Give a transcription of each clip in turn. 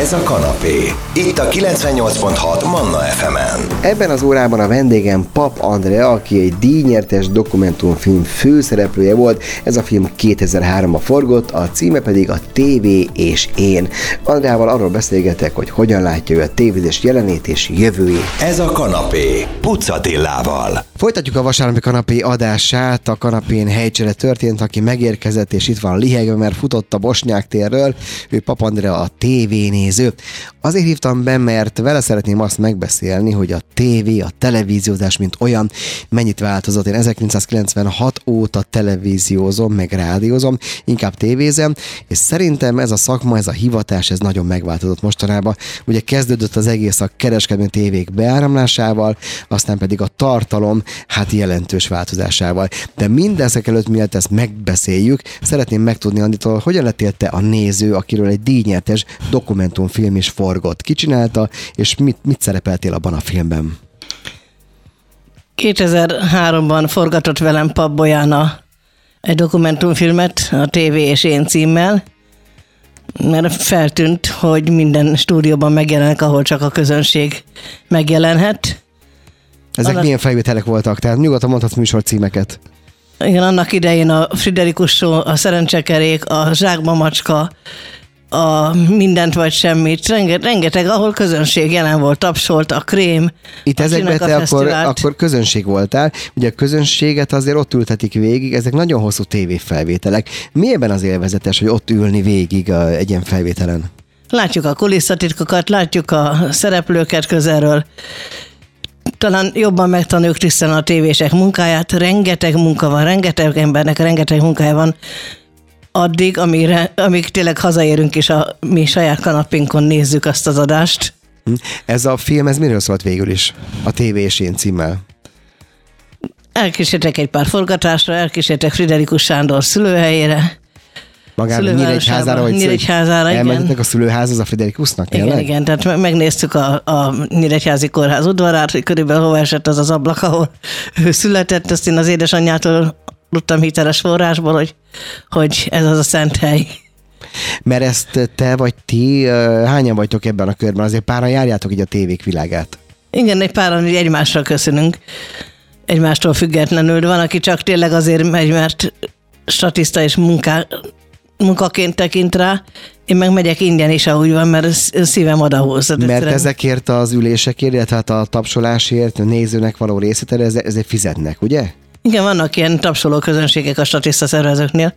Ez a kanapé. Itt a 98.6 Manna FM-en. Ebben az órában a vendégem Pap Andrea, aki egy díjnyertes dokumentumfilm főszereplője volt. Ez a film 2003-ban forgott, a címe pedig a TV és én. Andreával arról beszélgetek, hogy hogyan látja ő a tévézés jelenét és jövőjét. Ez a kanapé. Pucatillával. Folytatjuk a vasárnapi kanapé adását. A kanapén helycsere történt, aki megérkezett, és itt van lihegve, mert futott a Bosnyák térről. Ő Pap Andrea a tévénéző. Azért hívtam be, mert vele szeretném azt megbeszélni, hogy a tévé, a televíziózás, mint olyan, mennyit változott. Én 1996 óta televíziózom, meg rádiózom, inkább tévézem, és szerintem ez a szakma, ez a hivatás, ez nagyon megváltozott mostanában. Ugye kezdődött az egész a kereskedelmi tévék beáramlásával, aztán pedig a tartalom, hát jelentős változásával. De mindezek előtt, mielőtt ezt megbeszéljük, szeretném megtudni Anditól, hogyan lettél te a néző, akiről egy díjnyertes dokumentumfilm is forgott. Ki csinálta, és mit, mit szerepeltél abban a filmben? 2003-ban forgatott velem Pap Bolyana egy dokumentumfilmet a TV és én címmel, mert feltűnt, hogy minden stúdióban megjelenek, ahol csak a közönség megjelenhet. Ezek Annak- milyen felvételek voltak? Tehát nyugodtan mondhatsz műsorcímeket. Igen, annak idején a Friderikus Show, a Szerencsekerék, a Zsákba Macska, a Mindent vagy Semmit, rengeteg, rengeteg ahol közönség jelen volt, tapsolt, a Krém. Itt ezekben te akkor, akkor közönség voltál. Ugye a közönséget azért ott ültetik végig, ezek nagyon hosszú tévéfelvételek. Mi ebben az élvezetes, hogy ott ülni végig a, egy ilyen felvételen? Látjuk a kulisszatitkokat, látjuk a szereplőket közelről. Talán jobban megtanuljuk tisztán a tévések munkáját. Rengeteg munka van, rengeteg embernek rengeteg munkája van. Addig, amire, amíg tényleg hazaérünk és a mi saját kanapinkon nézzük azt az adást. Hm? Ez a film, ez miről szólt végül is? A TV és én címmel. Elkísértek egy pár forgatásra, elkísértek Friderikus Sándor szülőhelyére. Szülővárosába, Nyíregyházára, hogy Nyíregyházára, igen. a szülőházhoz a Friderikusnak? Igen, tényleg? igen, tehát me- megnéztük a, a Nyíregyházi Kórház udvarát, hogy körülbelül hova esett az az ablak, ahol ő született. Ezt én az édesanyjától tudtam hiteles forrásból, hogy, hogy ez az a szent hely. Mert ezt te vagy ti, hányan vagytok ebben a körben? Azért páran járjátok így a tévék világát. Igen, egy páran így egymásra köszönünk, egymástól függetlenül, van, aki csak tényleg azért megy, mert statiszta és munká, munkaként tekint rá, én meg megyek ingyen is, ahogy van, mert sz- szívem odahúz. Tehát Mert egyszerűen- ezekért az ülésekért, illetve hát a tapsolásért, a nézőnek való részétel, ezért, ezért fizetnek, ugye? Igen, vannak ilyen tapsoló közönségek a statiszta szervezőknél.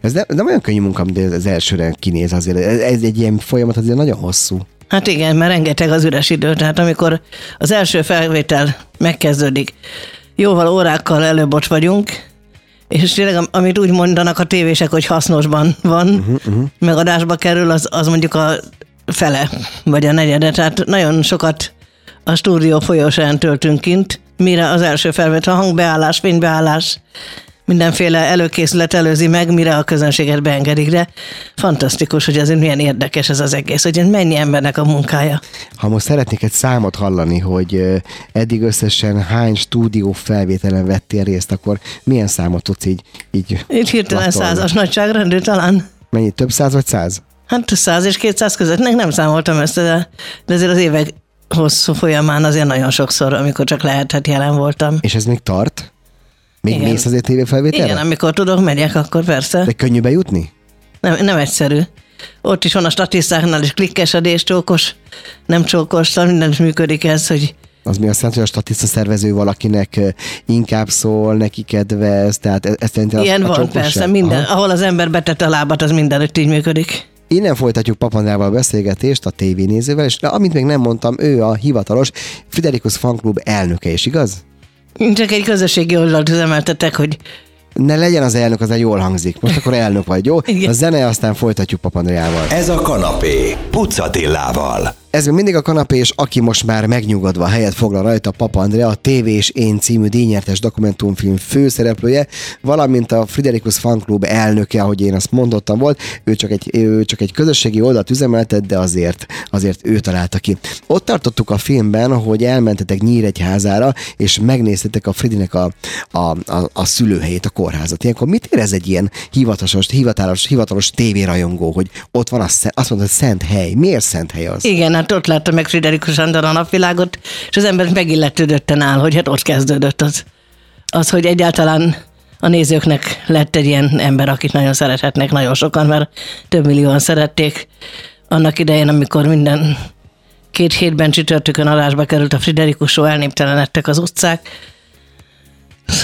Ez nem, nem olyan könnyű munka, mint az elsőre kinéz azért. Ez, ez egy ilyen folyamat azért nagyon hosszú. Hát igen, mert rengeteg az üres idő. Tehát amikor az első felvétel megkezdődik, jóval órákkal előbb ott vagyunk, és tényleg, am- amit úgy mondanak a tévések, hogy hasznosban van, uh-huh, uh-huh. megadásba kerül, az, az mondjuk a fele, vagy a negyede. Tehát nagyon sokat a stúdió folyosán töltünk kint, mire az első felvétel, hangbeállás, fénybeállás, mindenféle előkészület előzi meg, mire a közönséget beengedik, de fantasztikus, hogy azért milyen érdekes ez az egész, hogy mennyi embernek a munkája. Ha most szeretnék egy számot hallani, hogy eddig összesen hány stúdió felvételen vettél részt, akkor milyen számot tudsz így, így Itt hirtelen latolni? százas nagyságrendű talán. Mennyi? Több száz vagy száz? Hát 100 és 200 között nem, nem számoltam össze, de, de azért az évek hosszú folyamán azért nagyon sokszor, amikor csak lehetett, jelen voltam. És ez még tart? Még Igen. mész azért tévéfelvételre? Igen, amikor tudok, megyek, akkor persze. De könnyű bejutni? Nem, nem egyszerű. Ott is van a statisztáknál is klikkesedés, csókos, nem csókos, szóval minden is működik ez, hogy Az mi azt jelenti, hogy a statiszta szervező valakinek ö, inkább szól, neki kedvez, tehát e- ezt a- ilyen a van csókosság? persze, minden, Aha. ahol az ember betette a lábat, az mindenütt így működik. Innen folytatjuk Papandával a beszélgetést a tévénézővel, és amint még nem mondtam, ő a hivatalos Friderikus Fanklub elnöke is, igaz? Csak egy közösségi oldalt üzemeltetek, hogy Ne legyen az elnök, az egy jól hangzik. Most akkor elnök vagy, jó? Igen. A zene, aztán folytatjuk Papandreával. Ez a kanapé. Pucatillával. Ez még mindig a kanapé, és aki most már megnyugodva helyet foglal rajta, Papa Andrea, a TV és Én című díjnyertes dokumentumfilm főszereplője, valamint a Friderikus Fan Club elnöke, ahogy én azt mondottam volt, ő csak egy, ő csak egy közösségi oldalt üzemeltet, de azért, azért ő találta ki. Ott tartottuk a filmben, hogy elmentetek Nyíregyházára, és megnéztetek a Fridinek a, a, a, a szülőhelyét, a kórházat. Ilyenkor mit érez egy ilyen hivatalos, hivatalos, hivatalos tévérajongó, hogy ott van az, azt mondod, hogy szent hely. Miért szent hely az? Igen, hát ott látta meg Friderikus Andor a napvilágot, és az ember megilletődötten áll, hogy hát ott kezdődött az, az, hogy egyáltalán a nézőknek lett egy ilyen ember, akit nagyon szerethetnek nagyon sokan, mert több millióan szerették. Annak idején, amikor minden két hétben csütörtökön adásba került a Friderikus Show, elnéptelenedtek az utcák.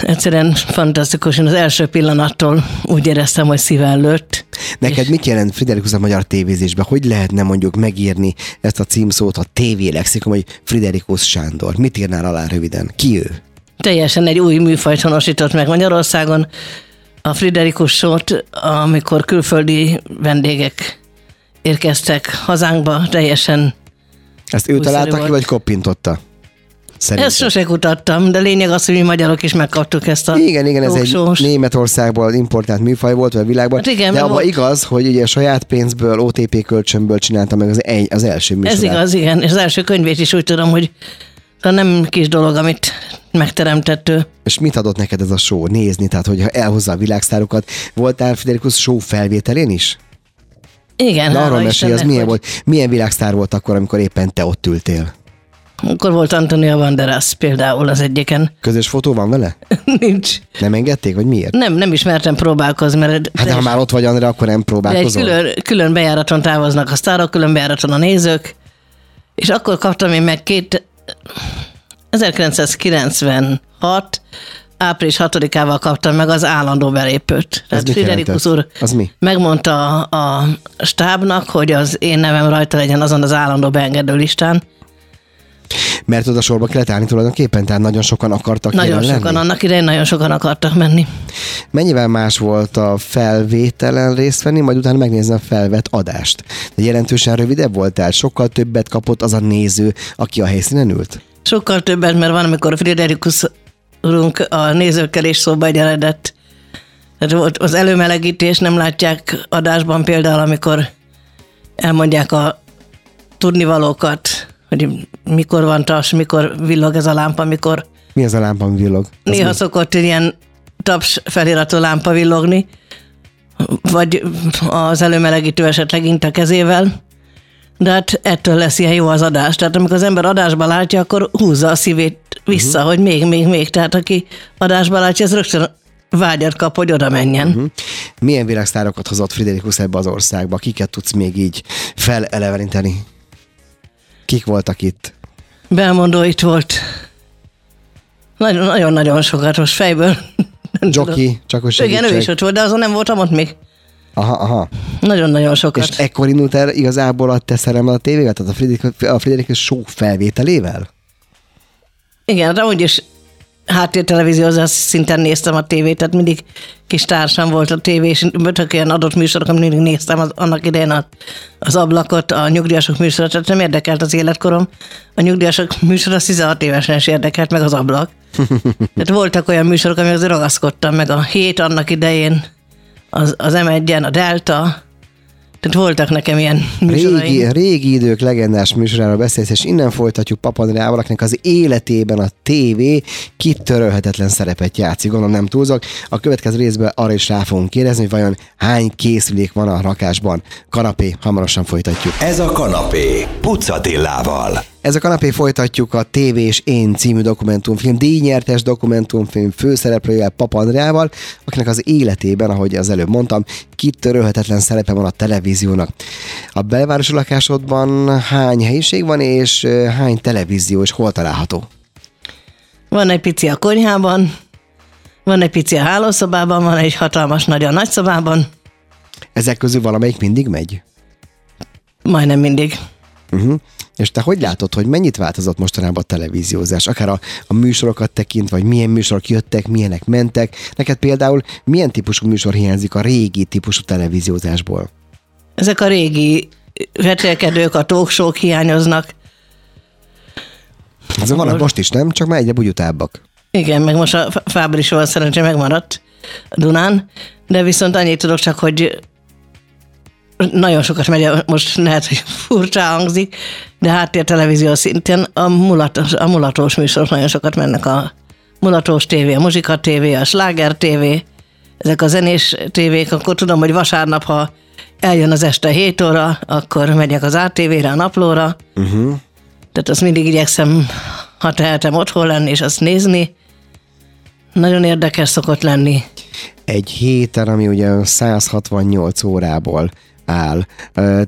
Egyszerűen fantasztikus. Én az első pillanattól úgy éreztem, hogy szíven lőtt. Neked mit jelent Friderikus a magyar tévézésben? Hogy lehetne mondjuk megírni ezt a címszót a TV lexikon, hogy Friderikus Sándor? Mit írnál alá röviden? Ki ő? Teljesen egy új műfajt honosított meg Magyarországon. A Friderikus sót, amikor külföldi vendégek érkeztek hazánkba, teljesen Ezt ő találta ki, vagy koppintotta? Szerintem. Ezt sose kutattam, de lényeg az, hogy mi magyarok is megkaptuk ezt a Igen, igen, ez egy talkshows. Németországból importált műfaj volt a világban. Hát igen, de abban igaz, hogy ugye saját pénzből, OTP kölcsönből csinálta meg az, egy, az első műsorát. Ez igaz, igen. És az első könyvét is úgy tudom, hogy szóval nem kis dolog, amit megteremtett ő. És mit adott neked ez a show? Nézni, tehát hogyha elhozza a világsztárokat. Voltál Friderikus show felvételén is? Igen, De arról mesélj, az milyen hogy- volt? Milyen világsztár volt akkor, amikor éppen te ott ültél? Akkor volt Antonia Banderas például az egyiken. Közös fotó van vele? Nincs. Nem engedték, vagy miért? Nem, nem ismertem próbálkozni, mert Hát de ha már ott vagy, André, akkor nem de egy próbálkozol? külön, külön bejáraton távoznak a sztárok, külön bejáraton a nézők, és akkor kaptam én meg két 1996 április 6-ával kaptam meg az állandó belépőt. Tehát Friderikus úr Az mi? megmondta a, a stábnak, hogy az én nevem rajta legyen azon az állandó beengedő listán. Mert oda sorba kellett állni tulajdonképpen, tehát nagyon sokan akartak Nagyon sokan, lenni. annak idején nagyon sokan akartak menni. Mennyivel más volt a felvételen részt venni, majd utána megnézni a felvett adást? De jelentősen rövidebb volt, tehát sokkal többet kapott az a néző, aki a helyszínen ült? Sokkal többet, mert van, amikor Friderikus úrunk a nézőkkel is szóba egyenedett. Tehát volt az előmelegítés, nem látják adásban például, amikor elmondják a tudnivalókat, hogy mikor van tas, mikor villog ez a lámpa, mikor Mi az a lámpa, villog? Az Néha mi? szokott ilyen taps feliratú lámpa villogni, vagy az előmelegítő esetleg int a kezével, de hát ettől lesz ilyen jó az adás. Tehát amikor az ember adásba látja, akkor húzza a szívét vissza, uh-huh. hogy még, még, még. Tehát aki adásba látja, az rögtön vágyat kap, hogy oda menjen. Uh-huh. Milyen világsztárokat hozott Friderikus ebbe az országba? Kiket tudsz még így feleleveníteni? Kik voltak itt? Belmondó itt volt. Nagyon- Nagyon-nagyon sokat most fejből. Jockey, csak hogy Igen, ő is ott volt, de azon nem voltam ott még. Aha, aha. Nagyon-nagyon sokat. És ekkor indult el igazából a te szerelmed a tévével? Tehát a Friderikus, a Friderikus show felvételével? Igen, de úgy is háttértelevíziózás szinten néztem a tévét, tehát mindig kis társam volt a tévé, és voltak ilyen adott műsorok, amit mindig néztem az, annak idején a, az ablakot, a nyugdíjasok műsorát, tehát nem érdekelt az életkorom. A nyugdíjasok műsor az 16 évesen is érdekelt, meg az ablak. Tehát voltak olyan műsorok, amihez ragaszkodtam, meg a hét annak idején, az, az M1-en, a Delta, tehát voltak nekem ilyen műsoraim. Régi, régi idők legendás műsoráról beszélsz, és innen folytatjuk Papa Andreával, akinek az életében a tévé kitörölhetetlen szerepet játszik, gondolom nem túlzok. A következő részben arra is rá fogunk kérdezni, hogy vajon hány készülék van a rakásban. Kanapé, hamarosan folytatjuk. Ez a kanapé. Pucatillával. Ez a kanapé folytatjuk a TV és Én című dokumentumfilm, díjnyertes dokumentumfilm főszereplőjével Papa Andreával, akinek az életében, ahogy az előbb mondtam, kitörölhetetlen szerepe van a televíziónak. A belvárosi lakásodban hány helyiség van, és hány televízió, és hol található? Van egy pici a konyhában, van egy pici a hálószobában, van egy hatalmas nagy a nagyszobában, Ezek közül valamelyik mindig megy? majdnem mindig. Uh-huh. És te hogy látod, hogy mennyit változott mostanában a televíziózás? Akár a, a műsorokat tekint, vagy milyen műsorok jöttek, milyenek mentek. Neked például milyen típusú műsor hiányzik a régi típusú televíziózásból? Ezek a régi vetélkedők, a talkshow hiányoznak. Ez vannak most is, nem? Csak már egyre bugyutábbak. Igen, meg most a Fábrisról szerencsé megmaradt a Dunán, de viszont annyit tudok csak, hogy nagyon sokat megy, most lehet, hogy furcsa hangzik, de háttér televízió szintén a, mulatos, a mulatós műsorok nagyon sokat mennek a mulatós tévé, a muzsika tévé, a sláger tévé, ezek a zenés tévék, akkor tudom, hogy vasárnap, ha eljön az este 7 óra, akkor megyek az ATV-re, a naplóra. Uh-huh. Tehát azt mindig igyekszem, ha tehetem otthon lenni, és azt nézni. Nagyon érdekes szokott lenni. Egy héten, ami ugye 168 órából áll,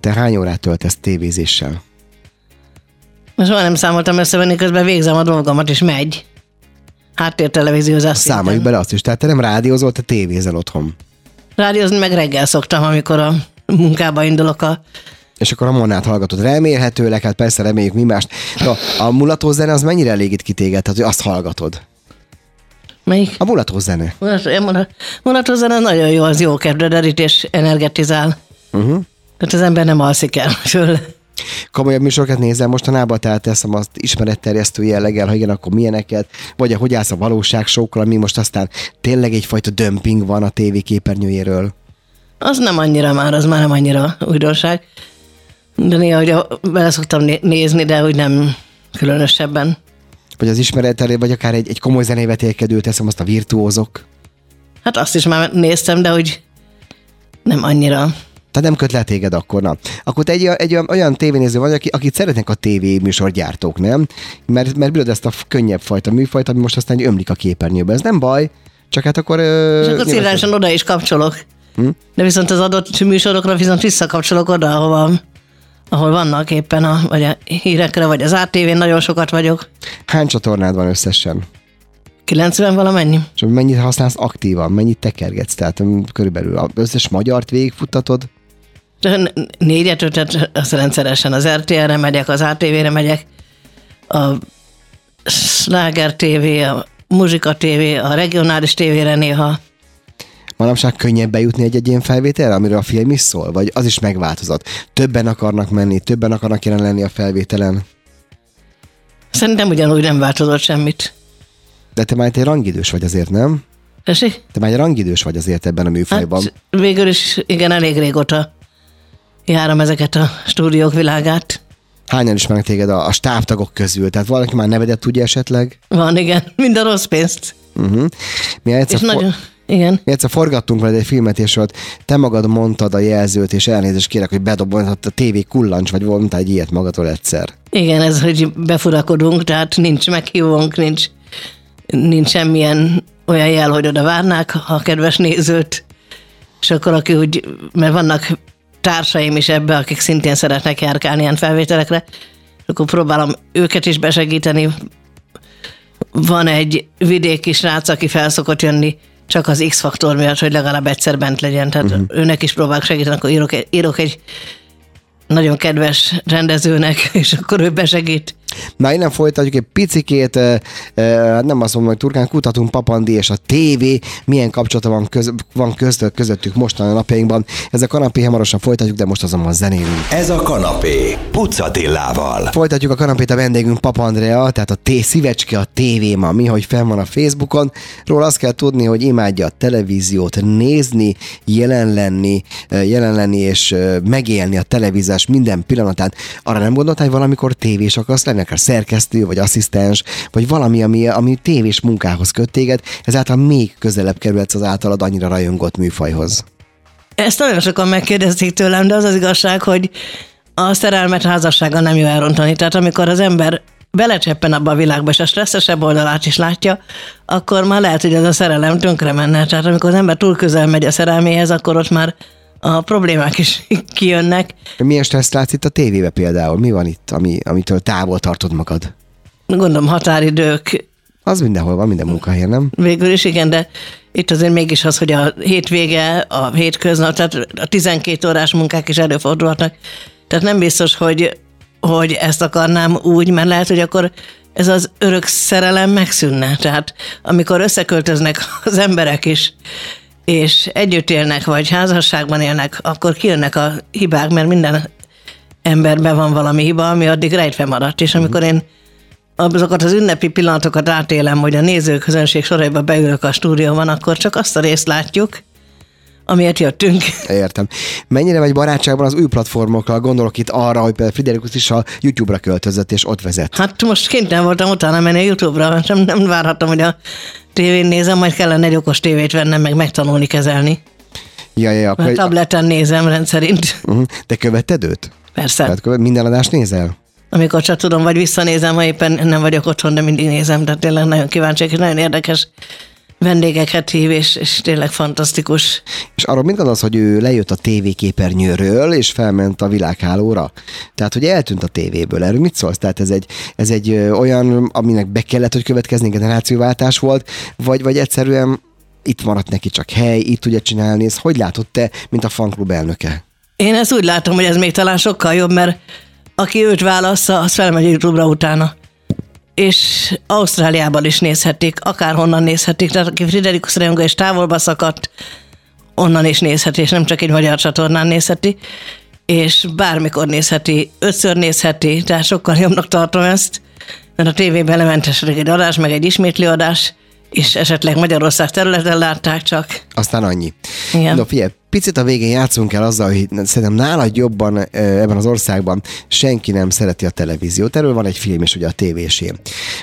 te hány órát töltesz tévézéssel? Most már nem számoltam összevenni, közben végzem a dolgomat, és megy. Háttértelevíziózás Számoljuk bele azt is, tehát te nem rádiózol, te tévézel otthon. Rádiózni meg reggel szoktam, amikor a munkába indulok a és akkor a monát hallgatod. Remélhetőleg, hát persze reméljük mi mást. De a mulató zene az mennyire elégít ki téged, tehát hogy azt hallgatod? Melyik? A mulató zene. Mulató, mulató zene nagyon jó, az jó kedvre derít és energetizál. Uh-huh. Tehát az ember nem alszik el föl. Komolyabb műsorokat nézel mostanában, tehát teszem azt ismeretterjesztő jelleggel, ha igen, akkor milyeneket, vagy hogy állsz a valóságsókkal, ami most aztán tényleg egyfajta dömping van a tévé képernyőjéről. Az nem annyira már, az már nem annyira újdonság. De néha, hogy bele szoktam nézni, de úgy nem különösebben. Vagy az ismeretteré, vagy akár egy, egy komoly zenévetélkedő, teszem azt a virtuózok. Hát azt is már néztem, de úgy nem annyira. Tehát nem köt le téged akkor, na. Akkor te egy, egy olyan, olyan tévénéző vagy, aki, akit szeretnek a tévéműsorgyártók, nem? Mert, mert bírod ezt a könnyebb fajta műfajt, ami most aztán ömlik a képernyőbe. Ez nem baj, csak hát akkor... És akkor szívesen oda is kapcsolok. Hm? De viszont az adott műsorokra viszont visszakapcsolok oda, ahova, ahol vannak éppen, a, vagy a hírekre, vagy az ATV-n nagyon sokat vagyok. Hány csatornád van összesen? 90 valamennyi. És mennyit használsz aktívan, mennyit tekergetsz? Tehát körülbelül az összes magyart végigfuttatod? Négyet, ötöt, az rendszeresen az RTL-re megyek, az ATV-re megyek, a Sláger TV, a Muzsika TV, a regionális tévére néha. Manapság könnyebb bejutni egy-egy ilyen felvételre, amiről a film is szól? Vagy az is megváltozott? Többen akarnak menni, többen akarnak jelen lenni a felvételen? Szerintem ugyanúgy nem változott semmit. De te már egy rangidős vagy azért, nem? Tessék? Te már egy rangidős vagy azért ebben a műfajban. Hát, végül is igen, elég régóta járom ezeket a stúdiók világát. Hányan ismernek téged a, a stábtagok közül? Tehát valaki már nevedet tudja esetleg? Van, igen. Mind a rossz pénzt. Uh-huh. Mi egyszer, és for... nagyon... Igen. Mi egyszer forgattunk veled egy filmet, és ott te magad mondtad a jelzőt, és elnézést kérek, hogy bedobod a tévé kullancs, vagy mondtál egy ilyet magadról egyszer. Igen, ez, hogy befurakodunk, tehát nincs meghívónk, nincs, nincs semmilyen olyan jel, hogy oda várnák a kedves nézőt, és akkor aki úgy, mert vannak társaim is ebbe, akik szintén szeretnek járkálni ilyen felvételekre, akkor próbálom őket is besegíteni. Van egy vidéki srác, aki felszokott jönni csak az X-faktor miatt, hogy legalább egyszer bent legyen. Tehát uh-huh. őnek is próbálok segíteni, akkor írok, írok egy nagyon kedves rendezőnek, és akkor ő besegít. Na, innen folytatjuk egy picikét, hát nem azt mondom, hogy turkán kutatunk Papandi és a TV, milyen kapcsolata van, köz, van köztük, közöttük mostan a napjainkban. Ez a kanapé hamarosan folytatjuk, de most azonban zenélünk. Ez a kanapé, Pucatillával. Folytatjuk a kanapét a vendégünk Papa Andrea, tehát a T szívecske a TV ma, mi, hogy fenn van a Facebookon. Róla azt kell tudni, hogy imádja a televíziót nézni, jelen lenni, jelen lenni és megélni a televízás minden pillanatán. Arra nem gondoltál, hogy valamikor tévés akarsz lenni? Akár szerkesztő, vagy asszisztens, vagy valami, ami, ami tévés munkához köt téged, ezáltal még közelebb kerülhetsz az általad annyira rajongott műfajhoz. Ezt nagyon sokan megkérdezték tőlem, de az az igazság, hogy a szerelmet házassága nem jó elrontani. Tehát amikor az ember belecseppen abba a világba, és a stresszesebb oldalát is látja, akkor már lehet, hogy ez a szerelem tönkre menne. Tehát amikor az ember túl közel megy a szerelméhez, akkor ott már a problémák is kijönnek. Milyen stressz látsz itt a tévébe például? Mi van itt, ami, amitől távol tartod magad? Gondolom határidők. Az mindenhol van, minden munkahelyen, nem? Végül is igen, de itt azért mégis az, hogy a hétvége, a hétköznap, tehát a 12 órás munkák is előfordulhatnak. Tehát nem biztos, hogy, hogy ezt akarnám úgy, mert lehet, hogy akkor ez az örök szerelem megszűnne. Tehát amikor összeköltöznek az emberek is, és együtt élnek, vagy házasságban élnek, akkor kijönnek a hibák, mert minden emberben van valami hiba, ami addig rejtve maradt. És amikor én azokat az ünnepi pillanatokat átélem, hogy a nézőközönség soraiba beülök a stúdióban, akkor csak azt a részt látjuk, amiért jöttünk. Értem. Mennyire vagy barátságban az új platformokkal? Gondolok itt arra, hogy például Friderikus is a YouTube-ra költözött és ott vezet. Hát most kénytelen voltam utána menni a YouTube-ra, nem, nem várhattam, hogy a tévén nézem, majd kellene egy okos tévét vennem, meg megtanulni kezelni. Ja, ja, ja. Mert tableten nézem rendszerint. Uh-huh. De követted őt? Persze. Tehát követ, minden adást nézel? Amikor csak tudom, vagy visszanézem, ha éppen nem vagyok otthon, de mindig nézem, tehát tényleg nagyon kíváncsi, és nagyon érdekes vendégeket hív, és, és tényleg fantasztikus. És arról mit gondolsz, hogy ő lejött a tévéképernyőről, és felment a világhálóra? Tehát, hogy eltűnt a tévéből. Erről mit szólsz? Tehát ez egy, ez egy olyan, aminek be kellett, hogy következni, generációváltás volt, vagy, vagy egyszerűen itt maradt neki csak hely, itt tudja csinálni. Ezt hogy látod te, mint a fanklub elnöke? Én ezt úgy látom, hogy ez még talán sokkal jobb, mert aki őt válassza, az felmegy YouTube-ra utána és Ausztráliában is nézhetik, akárhonnan nézhetik, tehát aki Friderikus rajongó és távolba szakadt, onnan is nézheti, és nem csak egy magyar csatornán nézheti, és bármikor nézheti, ötször nézheti, tehát sokkal jobbnak tartom ezt, mert a tévében lement esetleg egy adás, meg egy ismétlő adás, és esetleg Magyarország területen látták csak. Aztán annyi. Igen. No, figyelj, picit a végén játszunk el azzal, hogy szerintem nálad jobban ebben az országban senki nem szereti a televíziót. Erről van egy film is, ugye a tévésén.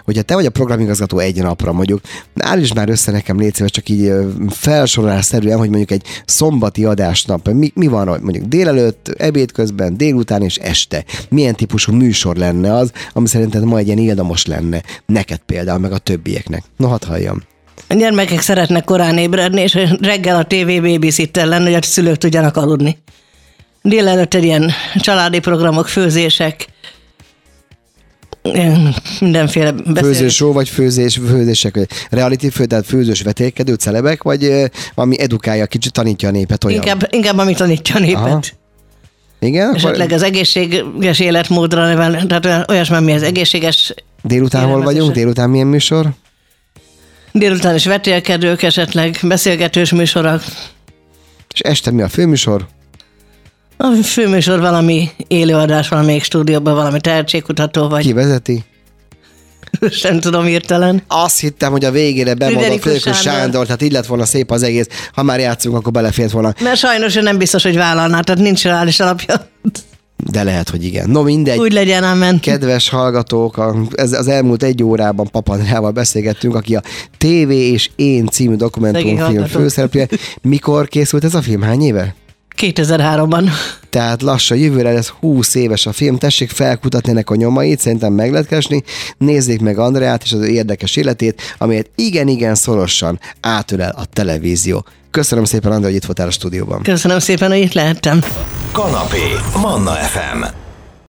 Hogyha te vagy a programigazgató egy napra, mondjuk, állíts már össze nekem légy szíves, csak így felsorolásszerűen, hogy mondjuk egy szombati adásnap, mi, mi van mondjuk délelőtt, ebéd közben, délután és este. Milyen típusú műsor lenne az, ami szerinted ma egy ilyen érdamos lenne neked például, meg a többieknek. No, hadd halljam. A gyermekek szeretnek korán ébredni, és reggel a tévé babysitter lenne, hogy a szülők tudjanak aludni. Délelőtt egy ilyen családi programok, főzések, mindenféle beszélés. Főzős show, vagy főzés, főzések, reality fő, tehát főzős vetélkedő celebek, vagy ami edukálja, kicsit tanítja a népet olyan? Inkább, inkább ami tanítja a népet. Aha. Igen? Esetleg az egészséges életmódra, tehát olyasmi, ami az egészséges Délután hol vagyunk? Délután milyen műsor? Délután is vetélkedők, esetleg beszélgetős műsorok. És este mi a főműsor? A főműsor valami élőadás, valamelyik stúdióban, valami tehetségkutató vagy. Ki vezeti? Sem tudom írtelen. Azt hittem, hogy a végére bemondom Friderikus Sándor. Sándor, tehát így lett volna szép az egész. Ha már játszunk, akkor belefért volna. Mert sajnos ő nem biztos, hogy vállalná, tehát nincs reális alapja. De lehet, hogy igen. No mindegy. Úgy legyen, amen. Kedves hallgatók, a, ez, az elmúlt egy órában Papandrával beszélgettünk, aki a TV és Én című dokumentumfilm főszereplője. Mikor készült ez a film? Hány éve? 2003-ban. Tehát lassan jövőre lesz 20 éves a film, tessék felkutatni ennek a nyomait, szerintem meg lehet keresni, nézzék meg Andreát és az ő érdekes életét, amelyet igen-igen szorosan átölel a televízió. Köszönöm szépen, Andrea, hogy itt voltál a stúdióban. Köszönöm szépen, hogy itt lehettem. Kanapé, Manna FM.